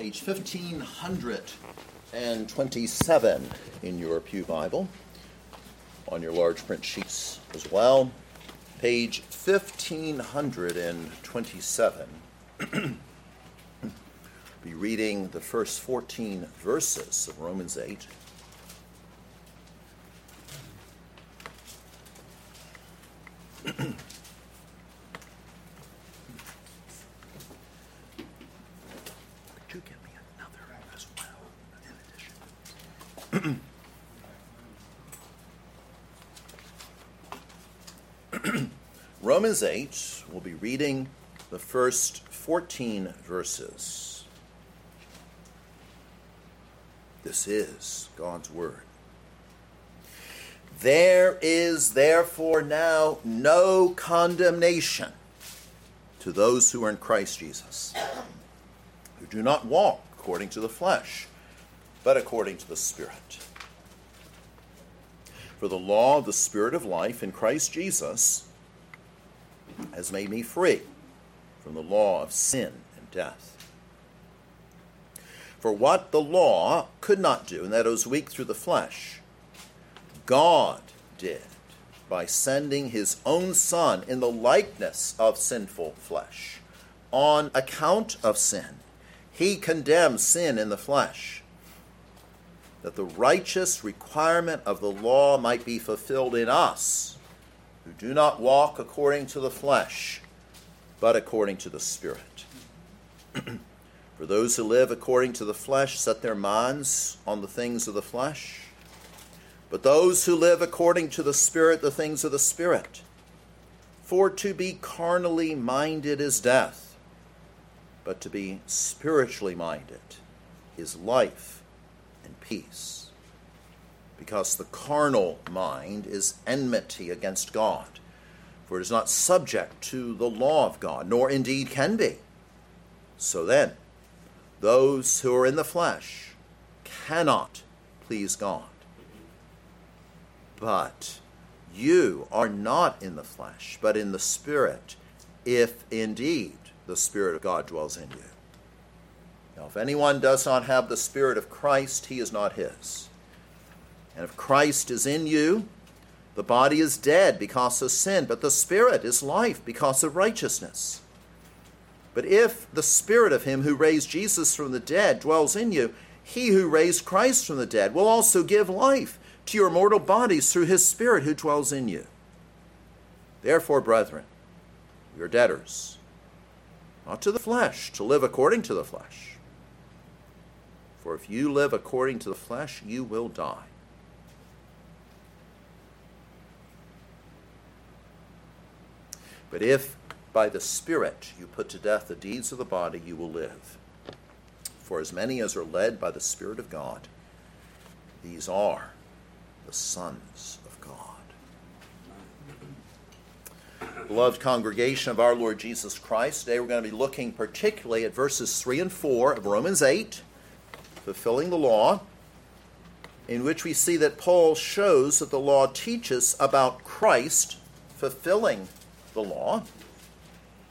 page 1527 in your Pew Bible, on your large print sheets as well. Page 1527. Be reading the first 14 verses of Romans 8. Romans 8, we'll be reading the first 14 verses. This is God's Word. There is therefore now no condemnation to those who are in Christ Jesus, who do not walk according to the flesh, but according to the Spirit. For the law of the Spirit of life in Christ Jesus has made me free from the law of sin and death. For what the law could not do, and that it was weak through the flesh, God did by sending his own Son in the likeness of sinful flesh. On account of sin, he condemned sin in the flesh, that the righteous requirement of the law might be fulfilled in us who do not walk according to the flesh, but according to the Spirit. For those who live according to the flesh set their minds on the things of the flesh, but those who live according to the Spirit, the things of the Spirit. For to be carnally minded is death, but to be spiritually minded is life and peace because the carnal mind is enmity against God, for it is not subject to the law of God, nor indeed can be. So then, those who are in the flesh cannot please God. But you are not in the flesh, but in the Spirit, if indeed the Spirit of God dwells in you. Now, if anyone does not have the Spirit of Christ, he is not his. And if Christ is in you, the body is dead because of sin, but the spirit is life because of righteousness. But if the spirit of him who raised Jesus from the dead dwells in you, he who raised Christ from the dead will also give life to your mortal bodies through his spirit who dwells in you. Therefore, brethren, we are debtors, not to the flesh, to live according to the flesh. For if you live according to the flesh, you will die. But if by the Spirit you put to death the deeds of the body, you will live. For as many as are led by the Spirit of God, these are the sons of God. Beloved congregation of our Lord Jesus Christ, today we're going to be looking particularly at verses 3 and 4 of Romans 8, fulfilling the law, in which we see that Paul shows that the law teaches about Christ fulfilling the law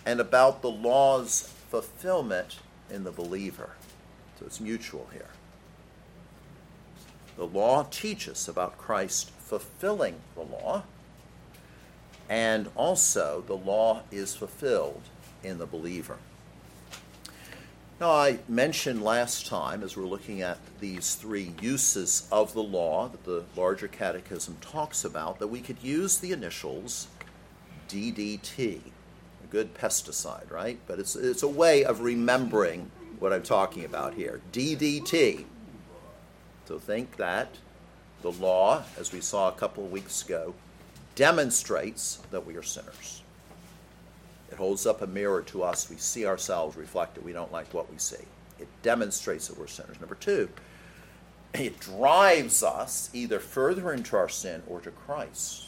and about the law's fulfillment in the believer. So it's mutual here. The law teaches about Christ fulfilling the law, and also the law is fulfilled in the believer. Now, I mentioned last time, as we're looking at these three uses of the law that the larger catechism talks about, that we could use the initials DDT, a good pesticide, right? But it's, it's a way of remembering what I'm talking about here. DDT. So think that the law, as we saw a couple of weeks ago, demonstrates that we are sinners. It holds up a mirror to us. We see ourselves reflected. We don't like what we see. It demonstrates that we're sinners. Number two, it drives us either further into our sin or to Christ.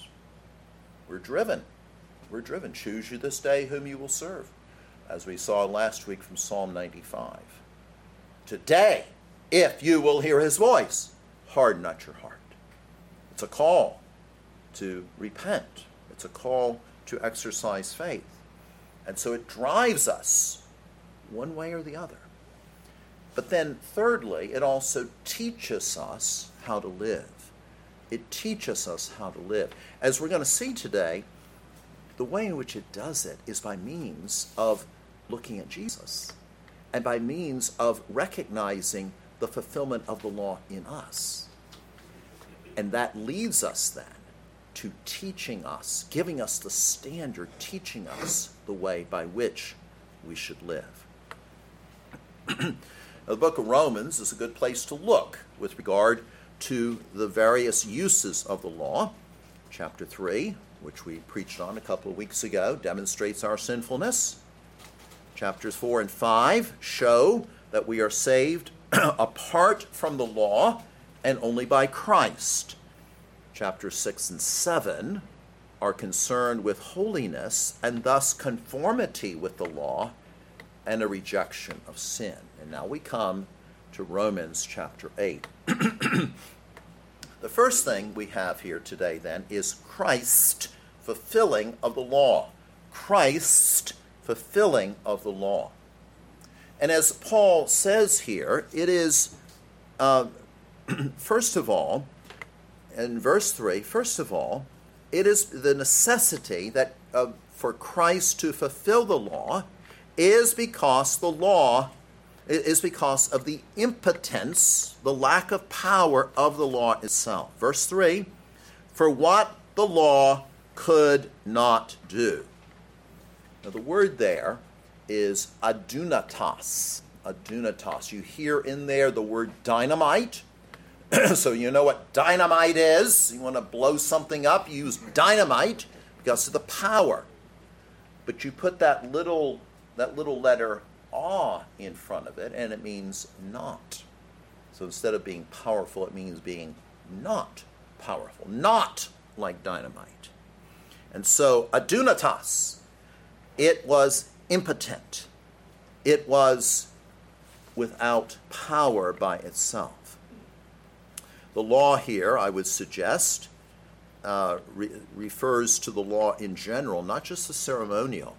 We're driven we're driven. Choose you this day whom you will serve, as we saw last week from Psalm 95. Today, if you will hear his voice, harden not your heart. It's a call to repent, it's a call to exercise faith. And so it drives us one way or the other. But then, thirdly, it also teaches us how to live. It teaches us how to live. As we're going to see today, the way in which it does it is by means of looking at Jesus and by means of recognizing the fulfillment of the law in us. And that leads us then to teaching us, giving us the standard, teaching us the way by which we should live. the book of Romans is a good place to look with regard to the various uses of the law. Chapter 3, which we preached on a couple of weeks ago, demonstrates our sinfulness. Chapters 4 and 5 show that we are saved apart from the law and only by Christ. Chapters 6 and 7 are concerned with holiness and thus conformity with the law and a rejection of sin. And now we come to Romans chapter 8. the first thing we have here today, then, is Christ fulfilling of the law. Christ fulfilling of the law. And as Paul says here, it is, uh, first of all, in verse 3, first of all, it is the necessity that uh, for Christ to fulfill the law is because the law is because of the impotence, the lack of power of the law itself. Verse 3 For what the law could not do. Now, the word there is adunatas. Adunatas. You hear in there the word dynamite. so you know what dynamite is. You want to blow something up, you use dynamite because of the power. But you put that little that little letter "ah" in front of it, and it means not. So instead of being powerful, it means being not powerful, not like dynamite. And so adunatas, it was impotent. It was without power by itself. The law here, I would suggest, uh, re- refers to the law in general, not just the ceremonial,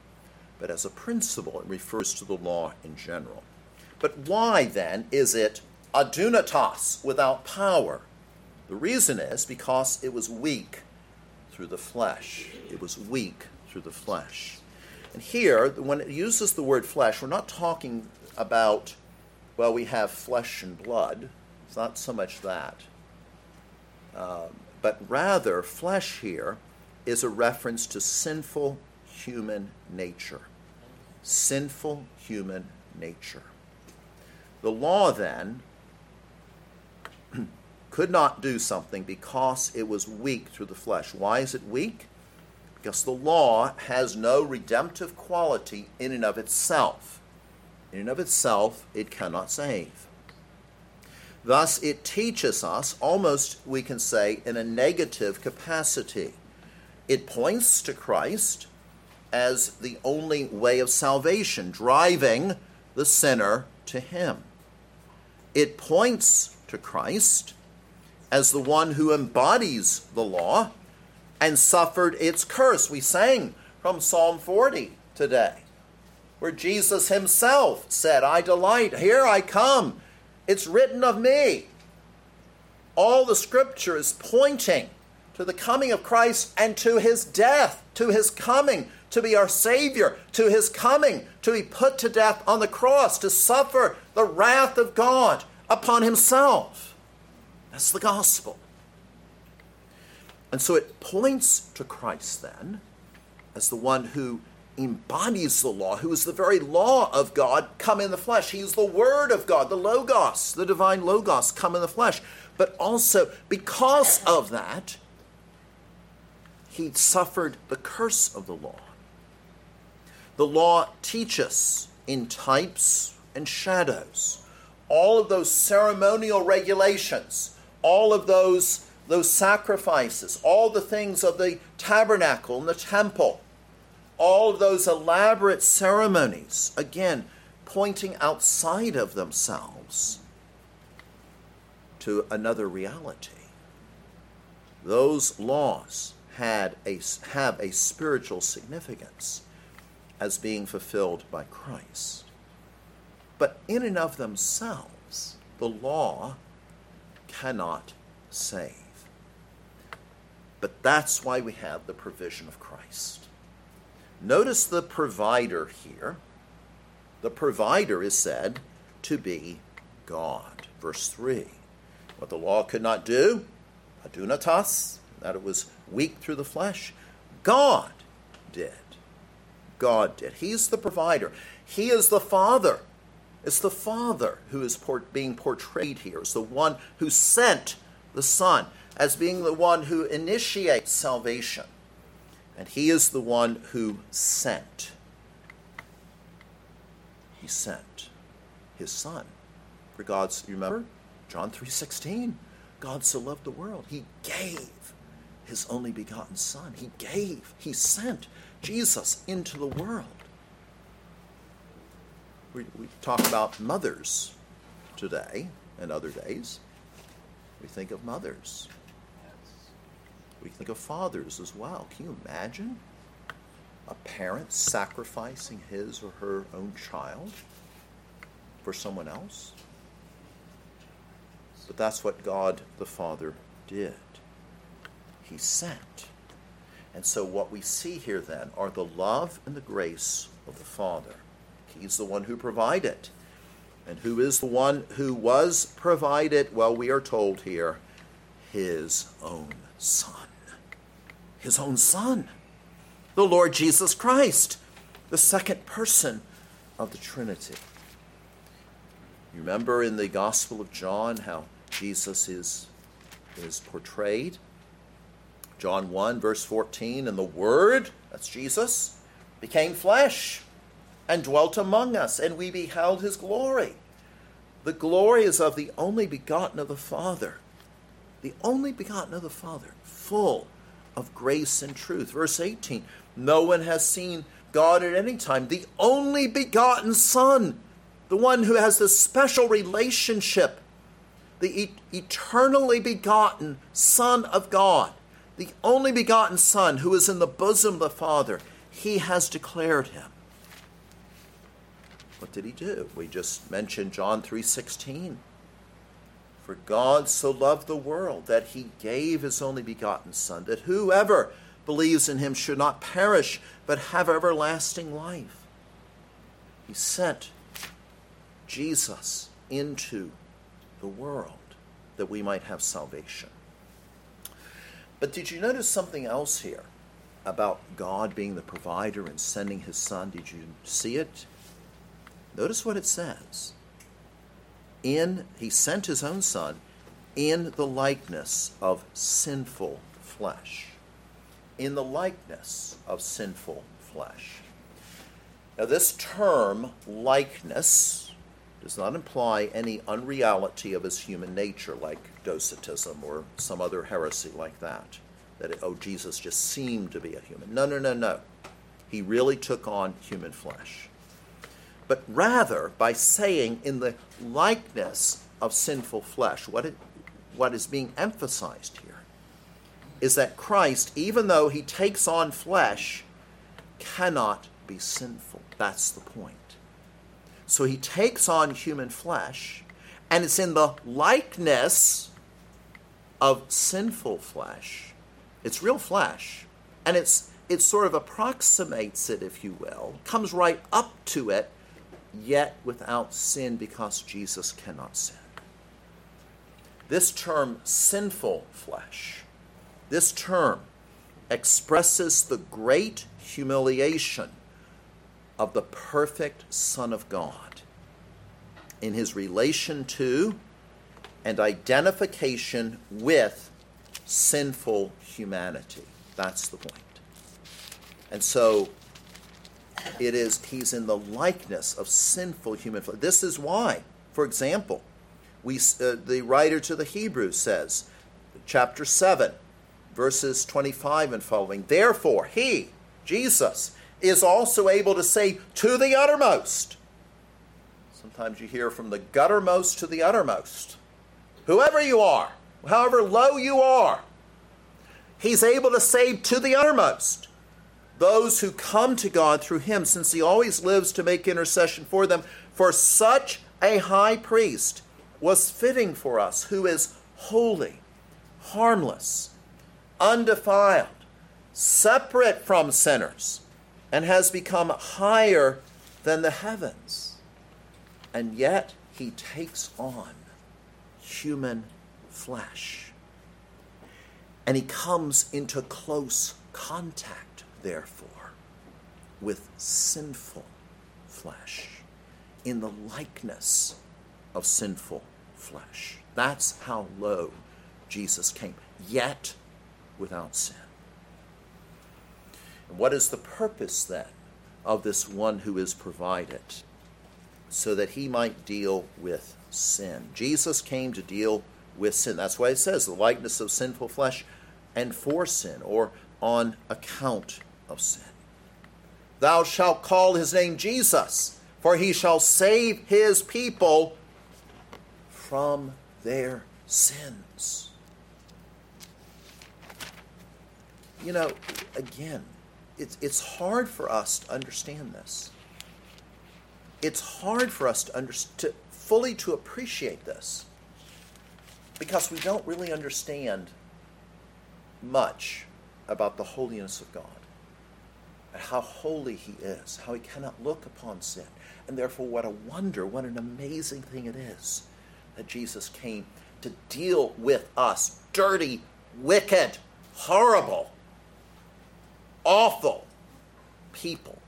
but as a principle, it refers to the law in general. But why then is it adunatos, without power? The reason is because it was weak through the flesh. It was weak through the flesh. And here, when it uses the word flesh, we're not talking about, well, we have flesh and blood. It's not so much that. Um, but rather, flesh here is a reference to sinful human nature. Sinful human nature. The law, then, could not do something because it was weak through the flesh. Why is it weak? Because the law has no redemptive quality in and of itself. In and of itself, it cannot save. Thus, it teaches us, almost we can say, in a negative capacity. It points to Christ as the only way of salvation, driving the sinner to Him. It points to Christ as the one who embodies the law and suffered its curse. We sang from Psalm 40 today, where Jesus himself said, I delight, here I come, it's written of me. All the scripture is pointing to the coming of Christ and to his death, to his coming, to be our Savior, to his coming, to be put to death on the cross, to suffer the wrath of God upon himself. That's the gospel. And so it points to Christ then as the one who embodies the law, who is the very law of God come in the flesh. He is the Word of God, the Logos, the divine Logos come in the flesh. But also, because of that, he suffered the curse of the law. The law teaches in types and shadows. All of those ceremonial regulations all of those, those sacrifices, all the things of the tabernacle and the temple, all of those elaborate ceremonies, again, pointing outside of themselves to another reality. Those laws had a, have a spiritual significance as being fulfilled by Christ. But in and of themselves, the law cannot save. But that's why we have the provision of Christ. Notice the provider here. The provider is said to be God. Verse 3. What the law could not do, adunatas, that it was weak through the flesh, God did. God did. He's the provider. He is the Father. It's the Father who is being portrayed here as the one who sent the Son, as being the one who initiates salvation. And He is the one who sent. He sent His Son. For God's, you remember? John 3.16. God so loved the world. He gave his only begotten Son. He gave, he sent Jesus into the world. We, we talk about mothers today and other days. We think of mothers. We think of fathers as well. Can you imagine a parent sacrificing his or her own child for someone else? But that's what God the Father did. He sent. And so, what we see here then are the love and the grace of the Father. He's the one who provided. And who is the one who was provided? Well, we are told here his own Son. His own Son. The Lord Jesus Christ, the second person of the Trinity. You remember in the Gospel of John how Jesus is, is portrayed? John 1, verse 14, and the Word, that's Jesus, became flesh and dwelt among us, and we beheld his glory. The glory is of the only begotten of the Father, the only begotten of the Father, full of grace and truth. Verse 18 No one has seen God at any time, the only begotten Son, the one who has this special relationship, the eternally begotten Son of God the only begotten Son who is in the bosom of the Father, he has declared him. What did he do? We just mentioned John 3:16. For God so loved the world that he gave his only begotten Son, that whoever believes in him should not perish, but have everlasting life. He sent Jesus into the world that we might have salvation. But did you notice something else here about God being the provider and sending his son? Did you see it? Notice what it says. In he sent his own son in the likeness of sinful flesh. In the likeness of sinful flesh. Now, this term, likeness, does not imply any unreality of his human nature, like Docetism or some other heresy like that. That, it, oh, Jesus just seemed to be a human. No, no, no, no. He really took on human flesh. But rather, by saying in the likeness of sinful flesh, what, it, what is being emphasized here is that Christ, even though he takes on flesh, cannot be sinful. That's the point. So he takes on human flesh, and it's in the likeness of sinful flesh. It's real flesh, and it's it sort of approximates it, if you will, comes right up to it, yet without sin because Jesus cannot sin. This term, sinful flesh, this term expresses the great humiliation of the perfect Son of God in his relation to and identification with sinful humanity. That's the point. And so it is he's in the likeness of sinful human. This is why, for example, we uh, the writer to the Hebrews says, chapter 7, verses 25 and following, therefore he, Jesus, is also able to say to the uttermost. Sometimes you hear from the guttermost to the uttermost. Whoever you are, however low you are, he's able to save to the uttermost those who come to God through him, since he always lives to make intercession for them. For such a high priest was fitting for us, who is holy, harmless, undefiled, separate from sinners, and has become higher than the heavens. And yet he takes on human flesh. And he comes into close contact, therefore, with sinful flesh, in the likeness of sinful flesh. That's how low Jesus came, yet without sin. What is the purpose then of this one who is provided? So that he might deal with sin. Jesus came to deal with sin. That's why it says the likeness of sinful flesh and for sin, or on account of sin. Thou shalt call his name Jesus, for he shall save his people from their sins. You know, again, it's, it's hard for us to understand this. It's hard for us to, under, to fully to appreciate this because we don't really understand much about the holiness of God and how holy He is, how He cannot look upon sin. And therefore, what a wonder, what an amazing thing it is that Jesus came to deal with us dirty, wicked, horrible, awful people.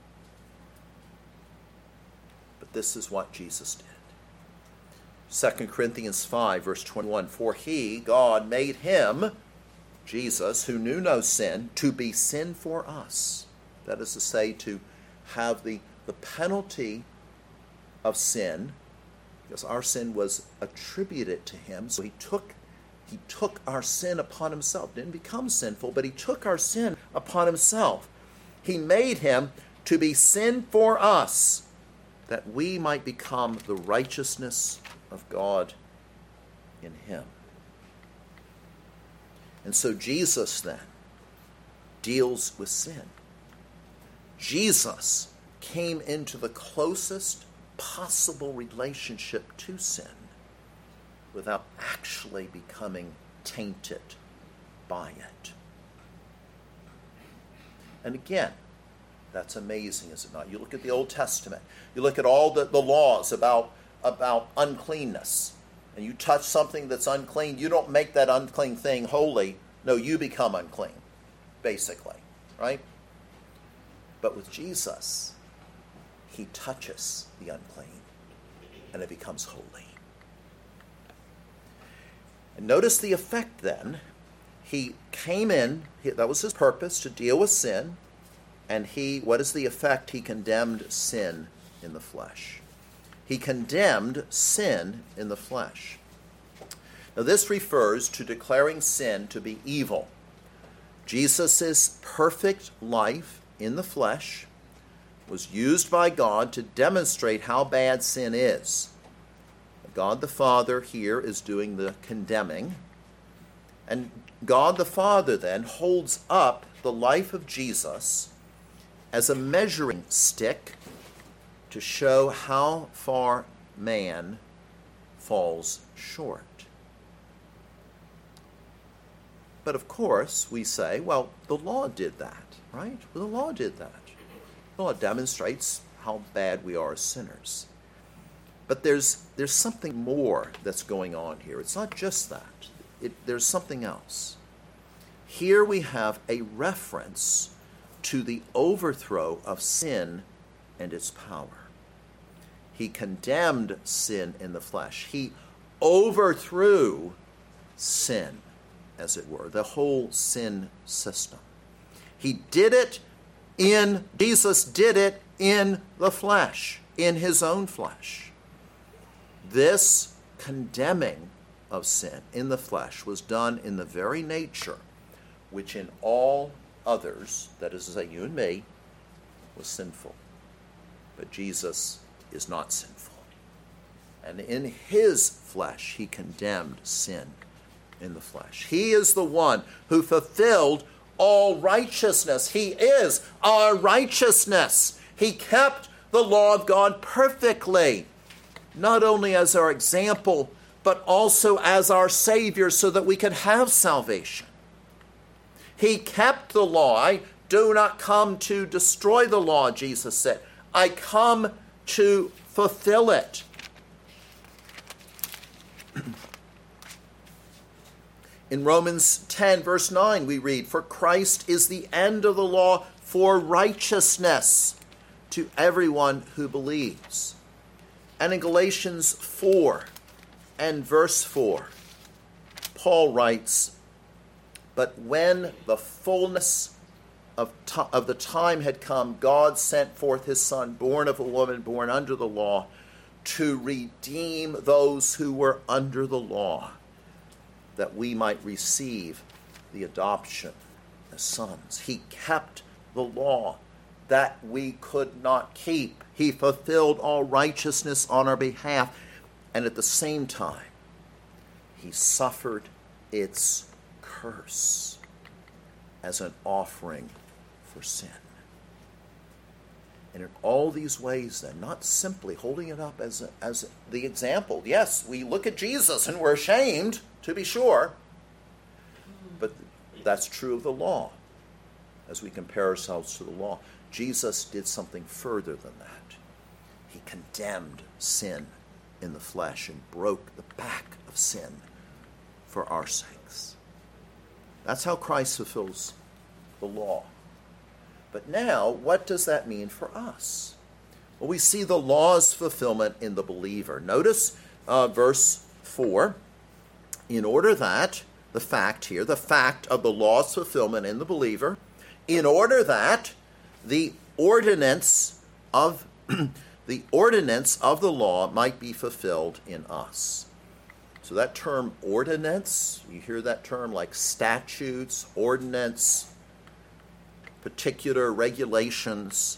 But this is what Jesus did. 2 Corinthians 5, verse 21 For he, God, made him, Jesus, who knew no sin, to be sin for us. That is to say, to have the, the penalty of sin, because our sin was attributed to him. So he took he took our sin upon himself. Didn't become sinful, but he took our sin upon himself. He made him to be sin for us, that we might become the righteousness of God in him. And so Jesus then deals with sin. Jesus came into the closest possible relationship to sin without actually becoming tainted by it. And again, that's amazing, is it not? You look at the Old Testament, you look at all the, the laws about, about uncleanness, and you touch something that's unclean, you don't make that unclean thing holy. No, you become unclean, basically, right? But with Jesus, he touches the unclean and it becomes holy. And notice the effect then. He came in, that was his purpose, to deal with sin. And he, what is the effect? He condemned sin in the flesh. He condemned sin in the flesh. Now, this refers to declaring sin to be evil. Jesus' perfect life in the flesh was used by God to demonstrate how bad sin is. God the Father here is doing the condemning. And God the Father then holds up the life of Jesus as a measuring stick to show how far man falls short. But of course, we say, well, the law did that, right? Well, the law did that. The law demonstrates how bad we are as sinners. But there's, there's something more that's going on here. It's not just that, it, there's something else. Here we have a reference to the overthrow of sin and its power. He condemned sin in the flesh, he overthrew sin, as it were, the whole sin system. He did it in, Jesus did it in the flesh, in his own flesh. This condemning of sin in the flesh was done in the very nature which in all others, that is to say, you and me, was sinful. But Jesus is not sinful. And in his flesh, he condemned sin in the flesh. He is the one who fulfilled all righteousness. He is our righteousness. He kept the law of God perfectly. Not only as our example, but also as our Savior so that we can have salvation. He kept the law. I do not come to destroy the law, Jesus said. I come to fulfill it. In Romans 10, verse 9, we read, For Christ is the end of the law for righteousness to everyone who believes. And in Galatians 4 and verse 4, Paul writes, But when the fullness of, to- of the time had come, God sent forth his Son, born of a woman, born under the law, to redeem those who were under the law that we might receive the adoption as sons. He kept the law that we could not keep. He fulfilled all righteousness on our behalf, and at the same time, he suffered its curse as an offering for sin. And in all these ways, then, not simply holding it up as, a, as the example. Yes, we look at Jesus and we're ashamed to be sure. But that's true of the law as we compare ourselves to the law. Jesus did something further than that. He condemned sin in the flesh and broke the back of sin for our sakes. That's how Christ fulfills the law. But now, what does that mean for us? Well, we see the law's fulfillment in the believer. Notice uh, verse 4 in order that, the fact here, the fact of the law's fulfillment in the believer, in order that the ordinance of the ordinance of the law might be fulfilled in us. So that term ordinance, you hear that term like statutes, ordinance, particular regulations.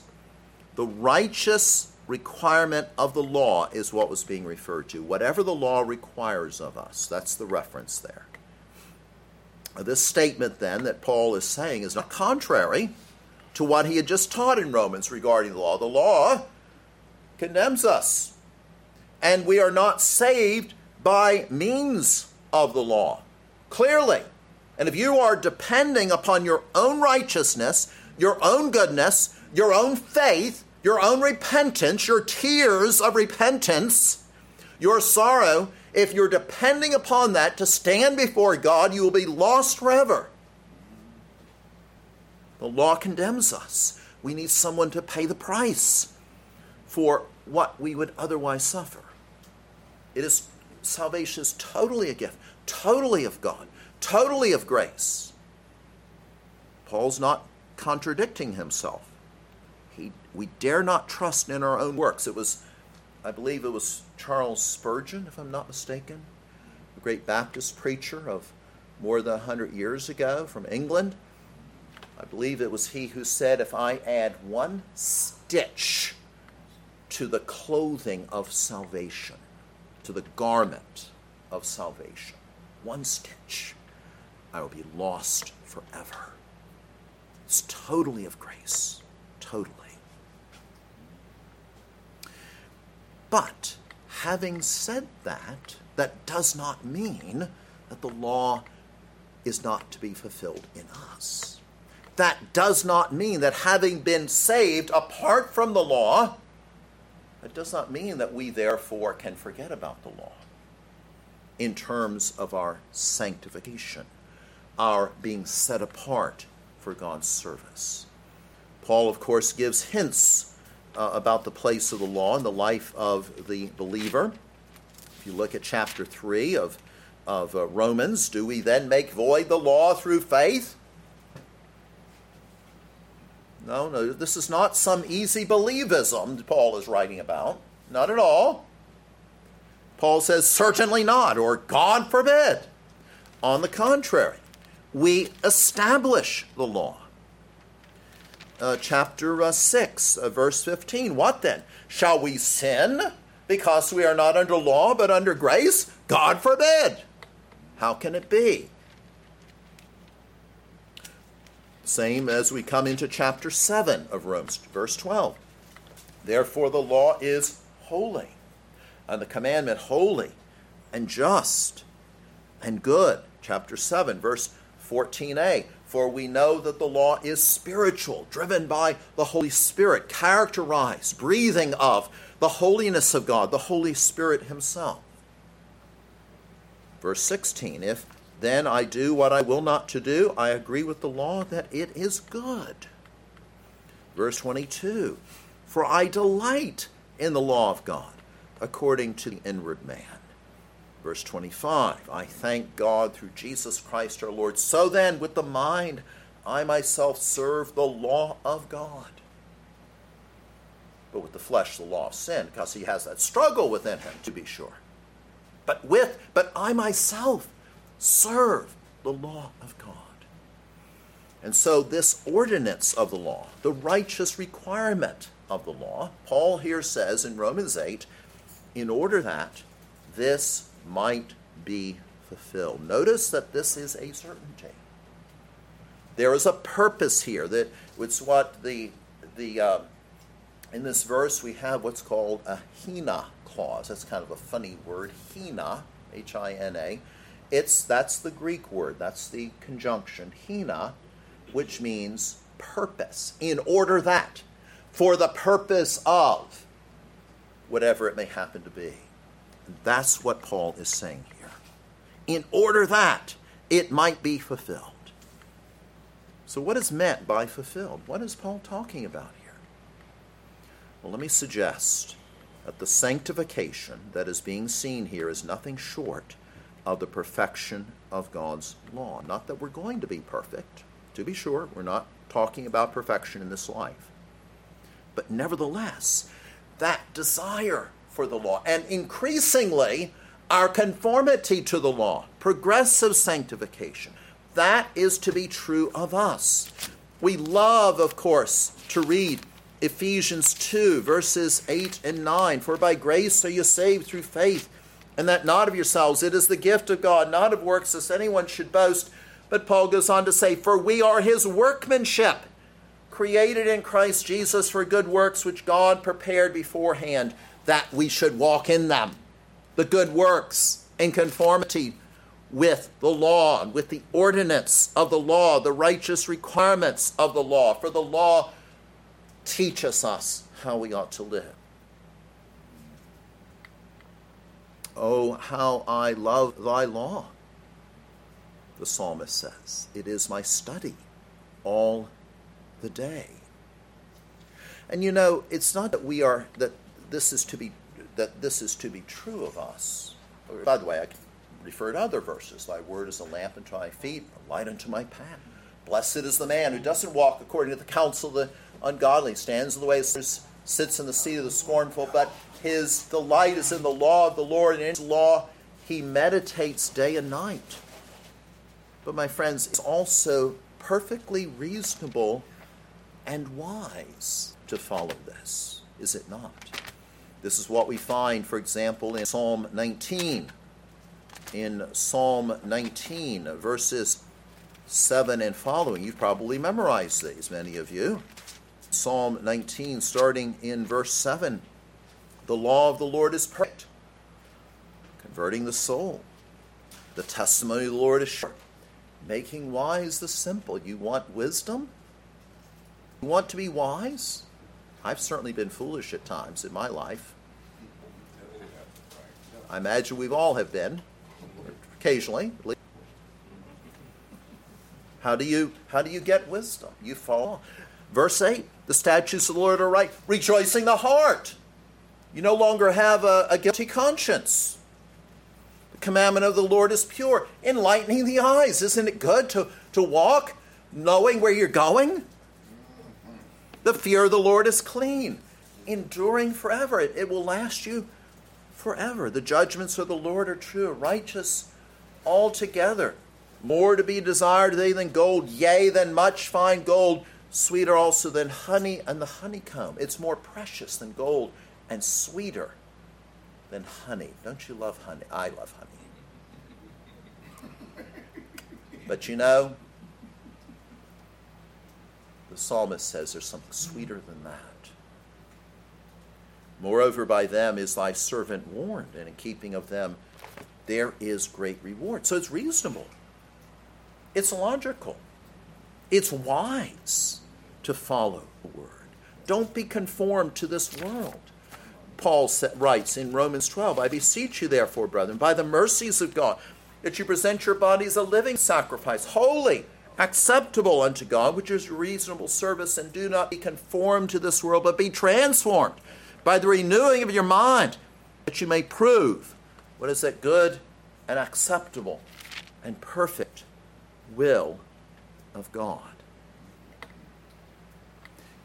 The righteous requirement of the law is what was being referred to. Whatever the law requires of us, that's the reference there. This statement, then, that Paul is saying is not contrary to what he had just taught in Romans regarding the law. The law condemns us, and we are not saved by means of the law. Clearly. And if you are depending upon your own righteousness, your own goodness, your own faith, your own repentance, your tears of repentance, your sorrow, if you're depending upon that to stand before God, you will be lost forever. The law condemns us. We need someone to pay the price for what we would otherwise suffer. It is salvation is totally a gift, totally of God, totally of grace. Paul's not contradicting himself. He, we dare not trust in our own works. It was, I believe it was Charles Spurgeon, if I'm not mistaken, a great Baptist preacher of more than 100 years ago from England. I believe it was he who said, If I add one stitch to the clothing of salvation, to the garment of salvation, one stitch, I will be lost forever. It's totally of grace. Totally. But having said that, that does not mean that the law is not to be fulfilled in us. That does not mean that having been saved apart from the law, it does not mean that we therefore can forget about the law in terms of our sanctification, our being set apart for God's service. Paul, of course, gives hints uh, about the place of the law in the life of the believer. If you look at chapter 3 of, of uh, Romans, do we then make void the law through faith? No, no, this is not some easy believism Paul is writing about. Not at all. Paul says, certainly not, or God forbid. On the contrary, we establish the law. Uh, chapter uh, 6, uh, verse 15. What then? Shall we sin because we are not under law but under grace? God forbid. How can it be? Same as we come into chapter 7 of Romans, verse 12. Therefore, the law is holy, and the commandment holy and just and good. Chapter 7, verse 14a. For we know that the law is spiritual, driven by the Holy Spirit, characterized, breathing of the holiness of God, the Holy Spirit Himself. Verse 16 If then I do what I will not to do, I agree with the law that it is good. Verse 22 For I delight in the law of God, according to the inward man. Verse 25 I thank God through Jesus Christ our Lord. So then, with the mind, I myself serve the law of God. But with the flesh, the law of sin, because he has that struggle within him, to be sure. But with, but I myself serve the law of God. And so, this ordinance of the law, the righteous requirement of the law, Paul here says in Romans 8, in order that this might be fulfilled. Notice that this is a certainty. There is a purpose here. That it's what the the uh, in this verse we have what's called a hina clause. That's kind of a funny word, hina, H I N A. It's that's the Greek word. That's the conjunction hina, which means purpose. In order that, for the purpose of whatever it may happen to be. That's what Paul is saying here. In order that it might be fulfilled. So, what is meant by fulfilled? What is Paul talking about here? Well, let me suggest that the sanctification that is being seen here is nothing short of the perfection of God's law. Not that we're going to be perfect, to be sure, we're not talking about perfection in this life. But nevertheless, that desire for the law, and increasingly our conformity to the law, progressive sanctification. That is to be true of us. We love, of course, to read Ephesians 2, verses 8 and 9. For by grace are you saved through faith, and that not of yourselves. It is the gift of God, not of works, as anyone should boast. But Paul goes on to say, For we are his workmanship, created in Christ Jesus for good works, which God prepared beforehand that we should walk in them. The good works in conformity with the law, with the ordinance of the law, the righteous requirements of the law. For the law teaches us how we ought to live. Oh, how I love thy law, the psalmist says. It is my study all the day. And you know, it's not that we are, that this is to be that this is to be true of us. By the way, I can refer to other verses. Thy word is a lamp unto my feet, a light unto my path. Blessed is the man who doesn't walk according to the counsel of the ungodly, stands in the way, sits in the seat of the scornful, but his delight is in the law of the Lord, and in his law he meditates day and night. But my friends, it's also perfectly reasonable and wise to follow this, is it not? This is what we find, for example, in Psalm 19. In Psalm 19, verses 7 and following. You've probably memorized these, many of you. Psalm 19, starting in verse 7. The law of the Lord is perfect, converting the soul. The testimony of the Lord is sure, making wise the simple. You want wisdom? You want to be wise? I've certainly been foolish at times in my life. I imagine we've all have been, occasionally. How do you how do you get wisdom? You follow. Verse 8, the statutes of the Lord are right, rejoicing the heart. You no longer have a, a guilty conscience. The commandment of the Lord is pure, enlightening the eyes. Isn't it good to, to walk knowing where you're going? The fear of the Lord is clean, enduring forever. It, it will last you forever. The judgments of the Lord are true, righteous altogether. More to be desired they than gold, yea, than much fine gold, sweeter also than honey and the honeycomb. It's more precious than gold and sweeter than honey. Don't you love honey? I love honey. But you know, the psalmist says there's something sweeter than that. Moreover, by them is thy servant warned, and in keeping of them there is great reward. So it's reasonable, it's logical, it's wise to follow the word. Don't be conformed to this world. Paul writes in Romans 12 I beseech you, therefore, brethren, by the mercies of God, that you present your bodies a living sacrifice, holy, acceptable unto God, which is reasonable service, and do not be conformed to this world, but be transformed by the renewing of your mind, that you may prove what is that good and acceptable and perfect will of God.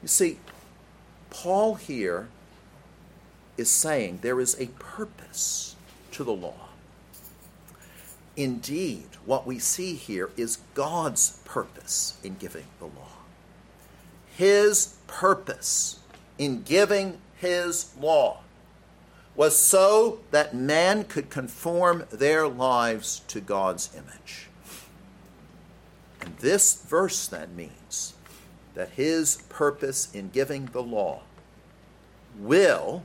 You see, Paul here is saying there is a purpose to the law. Indeed, what we see here is God's purpose in giving the law. His purpose in giving his law was so that man could conform their lives to God's image. And this verse then means that his purpose in giving the law will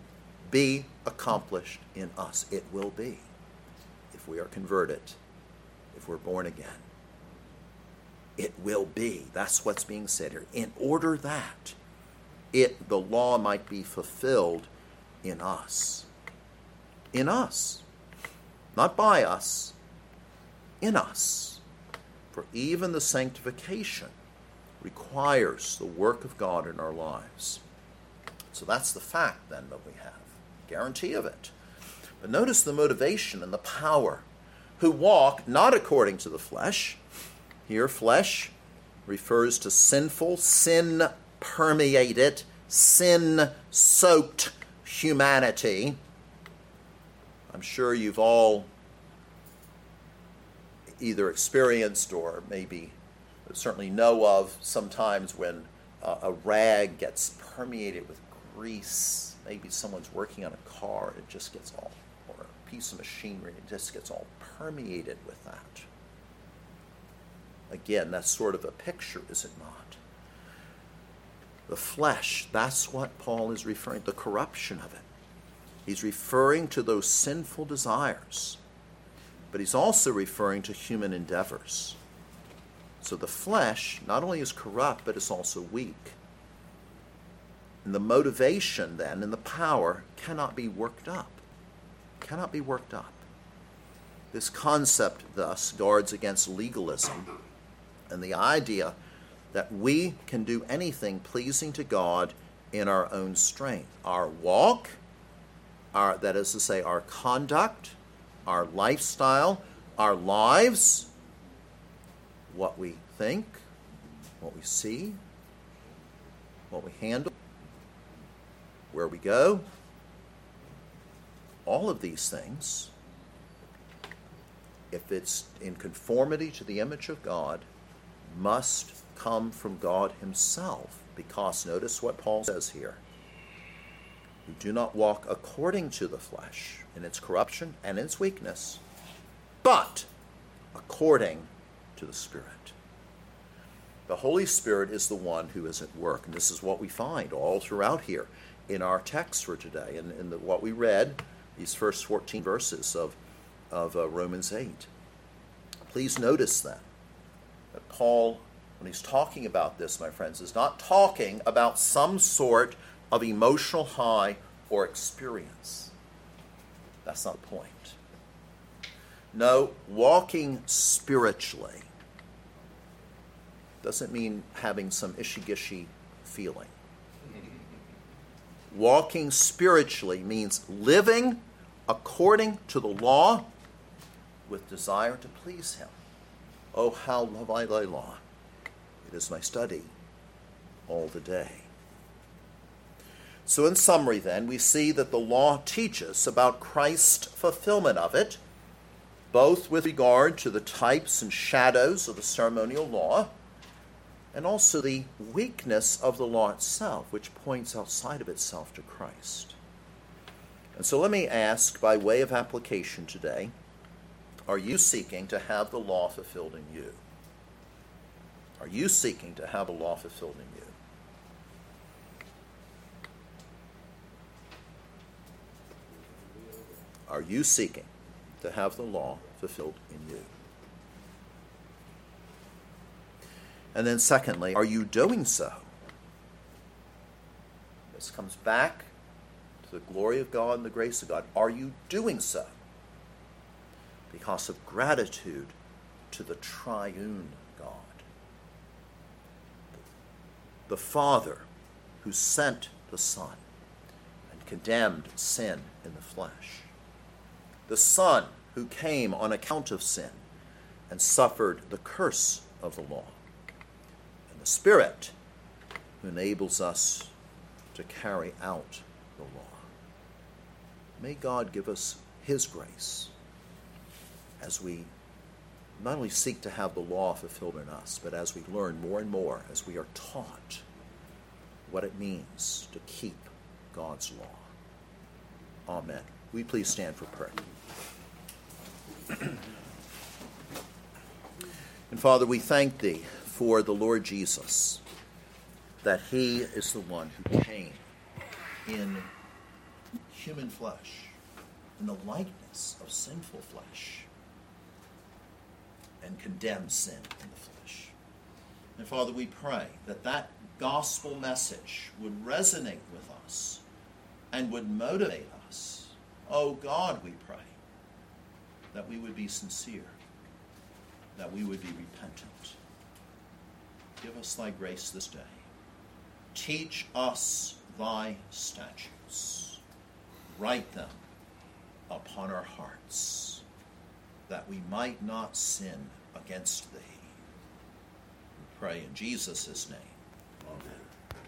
be accomplished in us. It will be if we are converted, if we're born again. It will be. That's what's being said here. In order that it the law might be fulfilled in us. In us. Not by us, in us. For even the sanctification requires the work of God in our lives. So that's the fact then that we have. Guarantee of it. But notice the motivation and the power. Who walk not according to the flesh. Here, flesh refers to sinful, sin permeated, sin soaked humanity. I'm sure you've all either experienced or maybe certainly know of sometimes when uh, a rag gets permeated with grease. Maybe someone's working on a car, and it just gets all, or a piece of machinery, it just gets all permeated with that. Again, that's sort of a picture, is it not? The flesh, that's what Paul is referring to, the corruption of it. He's referring to those sinful desires, but he's also referring to human endeavors. So the flesh not only is corrupt, but it's also weak. And the motivation then and the power cannot be worked up. Cannot be worked up. This concept, thus, guards against legalism and the idea that we can do anything pleasing to God in our own strength. Our walk, our, that is to say, our conduct, our lifestyle, our lives, what we think, what we see, what we handle, where we go, all of these things, if it's in conformity to the image of God, must come from God Himself. Because notice what Paul says here. We do not walk according to the flesh in its corruption and its weakness, but according to the Spirit. The Holy Spirit is the one who is at work, and this is what we find all throughout here in our text for today, and in, in what we read, these first 14 verses of, of uh, Romans 8. Please notice that Paul when he's talking about this, my friends, is not talking about some sort of emotional high or experience. That's not the point. No, walking spiritually doesn't mean having some ishy feeling. Walking spiritually means living according to the law with desire to please Him. Oh, how love I thy law. It is my study all the day. So, in summary, then, we see that the law teaches about Christ's fulfillment of it, both with regard to the types and shadows of the ceremonial law, and also the weakness of the law itself, which points outside of itself to Christ. And so, let me ask, by way of application today, are you seeking to have the law fulfilled in you? Are you seeking to have a law fulfilled in you? Are you seeking to have the law fulfilled in you? And then, secondly, are you doing so? This comes back to the glory of God and the grace of God. Are you doing so? Because of gratitude to the triune God, the Father who sent the Son and condemned sin in the flesh, the Son who came on account of sin and suffered the curse of the law, Spirit who enables us to carry out the law. May God give us His grace as we not only seek to have the law fulfilled in us, but as we learn more and more, as we are taught what it means to keep God's law. Amen. We please stand for prayer. and Father, we thank Thee for the Lord Jesus, that He is the one who came in human flesh, in the likeness of sinful flesh, and condemned sin in the flesh. And Father, we pray that that gospel message would resonate with us and would motivate us. Oh God, we pray that we would be sincere, that we would be repentant. Give us thy grace this day. Teach us thy statutes. Write them upon our hearts, that we might not sin against thee. We pray in Jesus' name. Amen.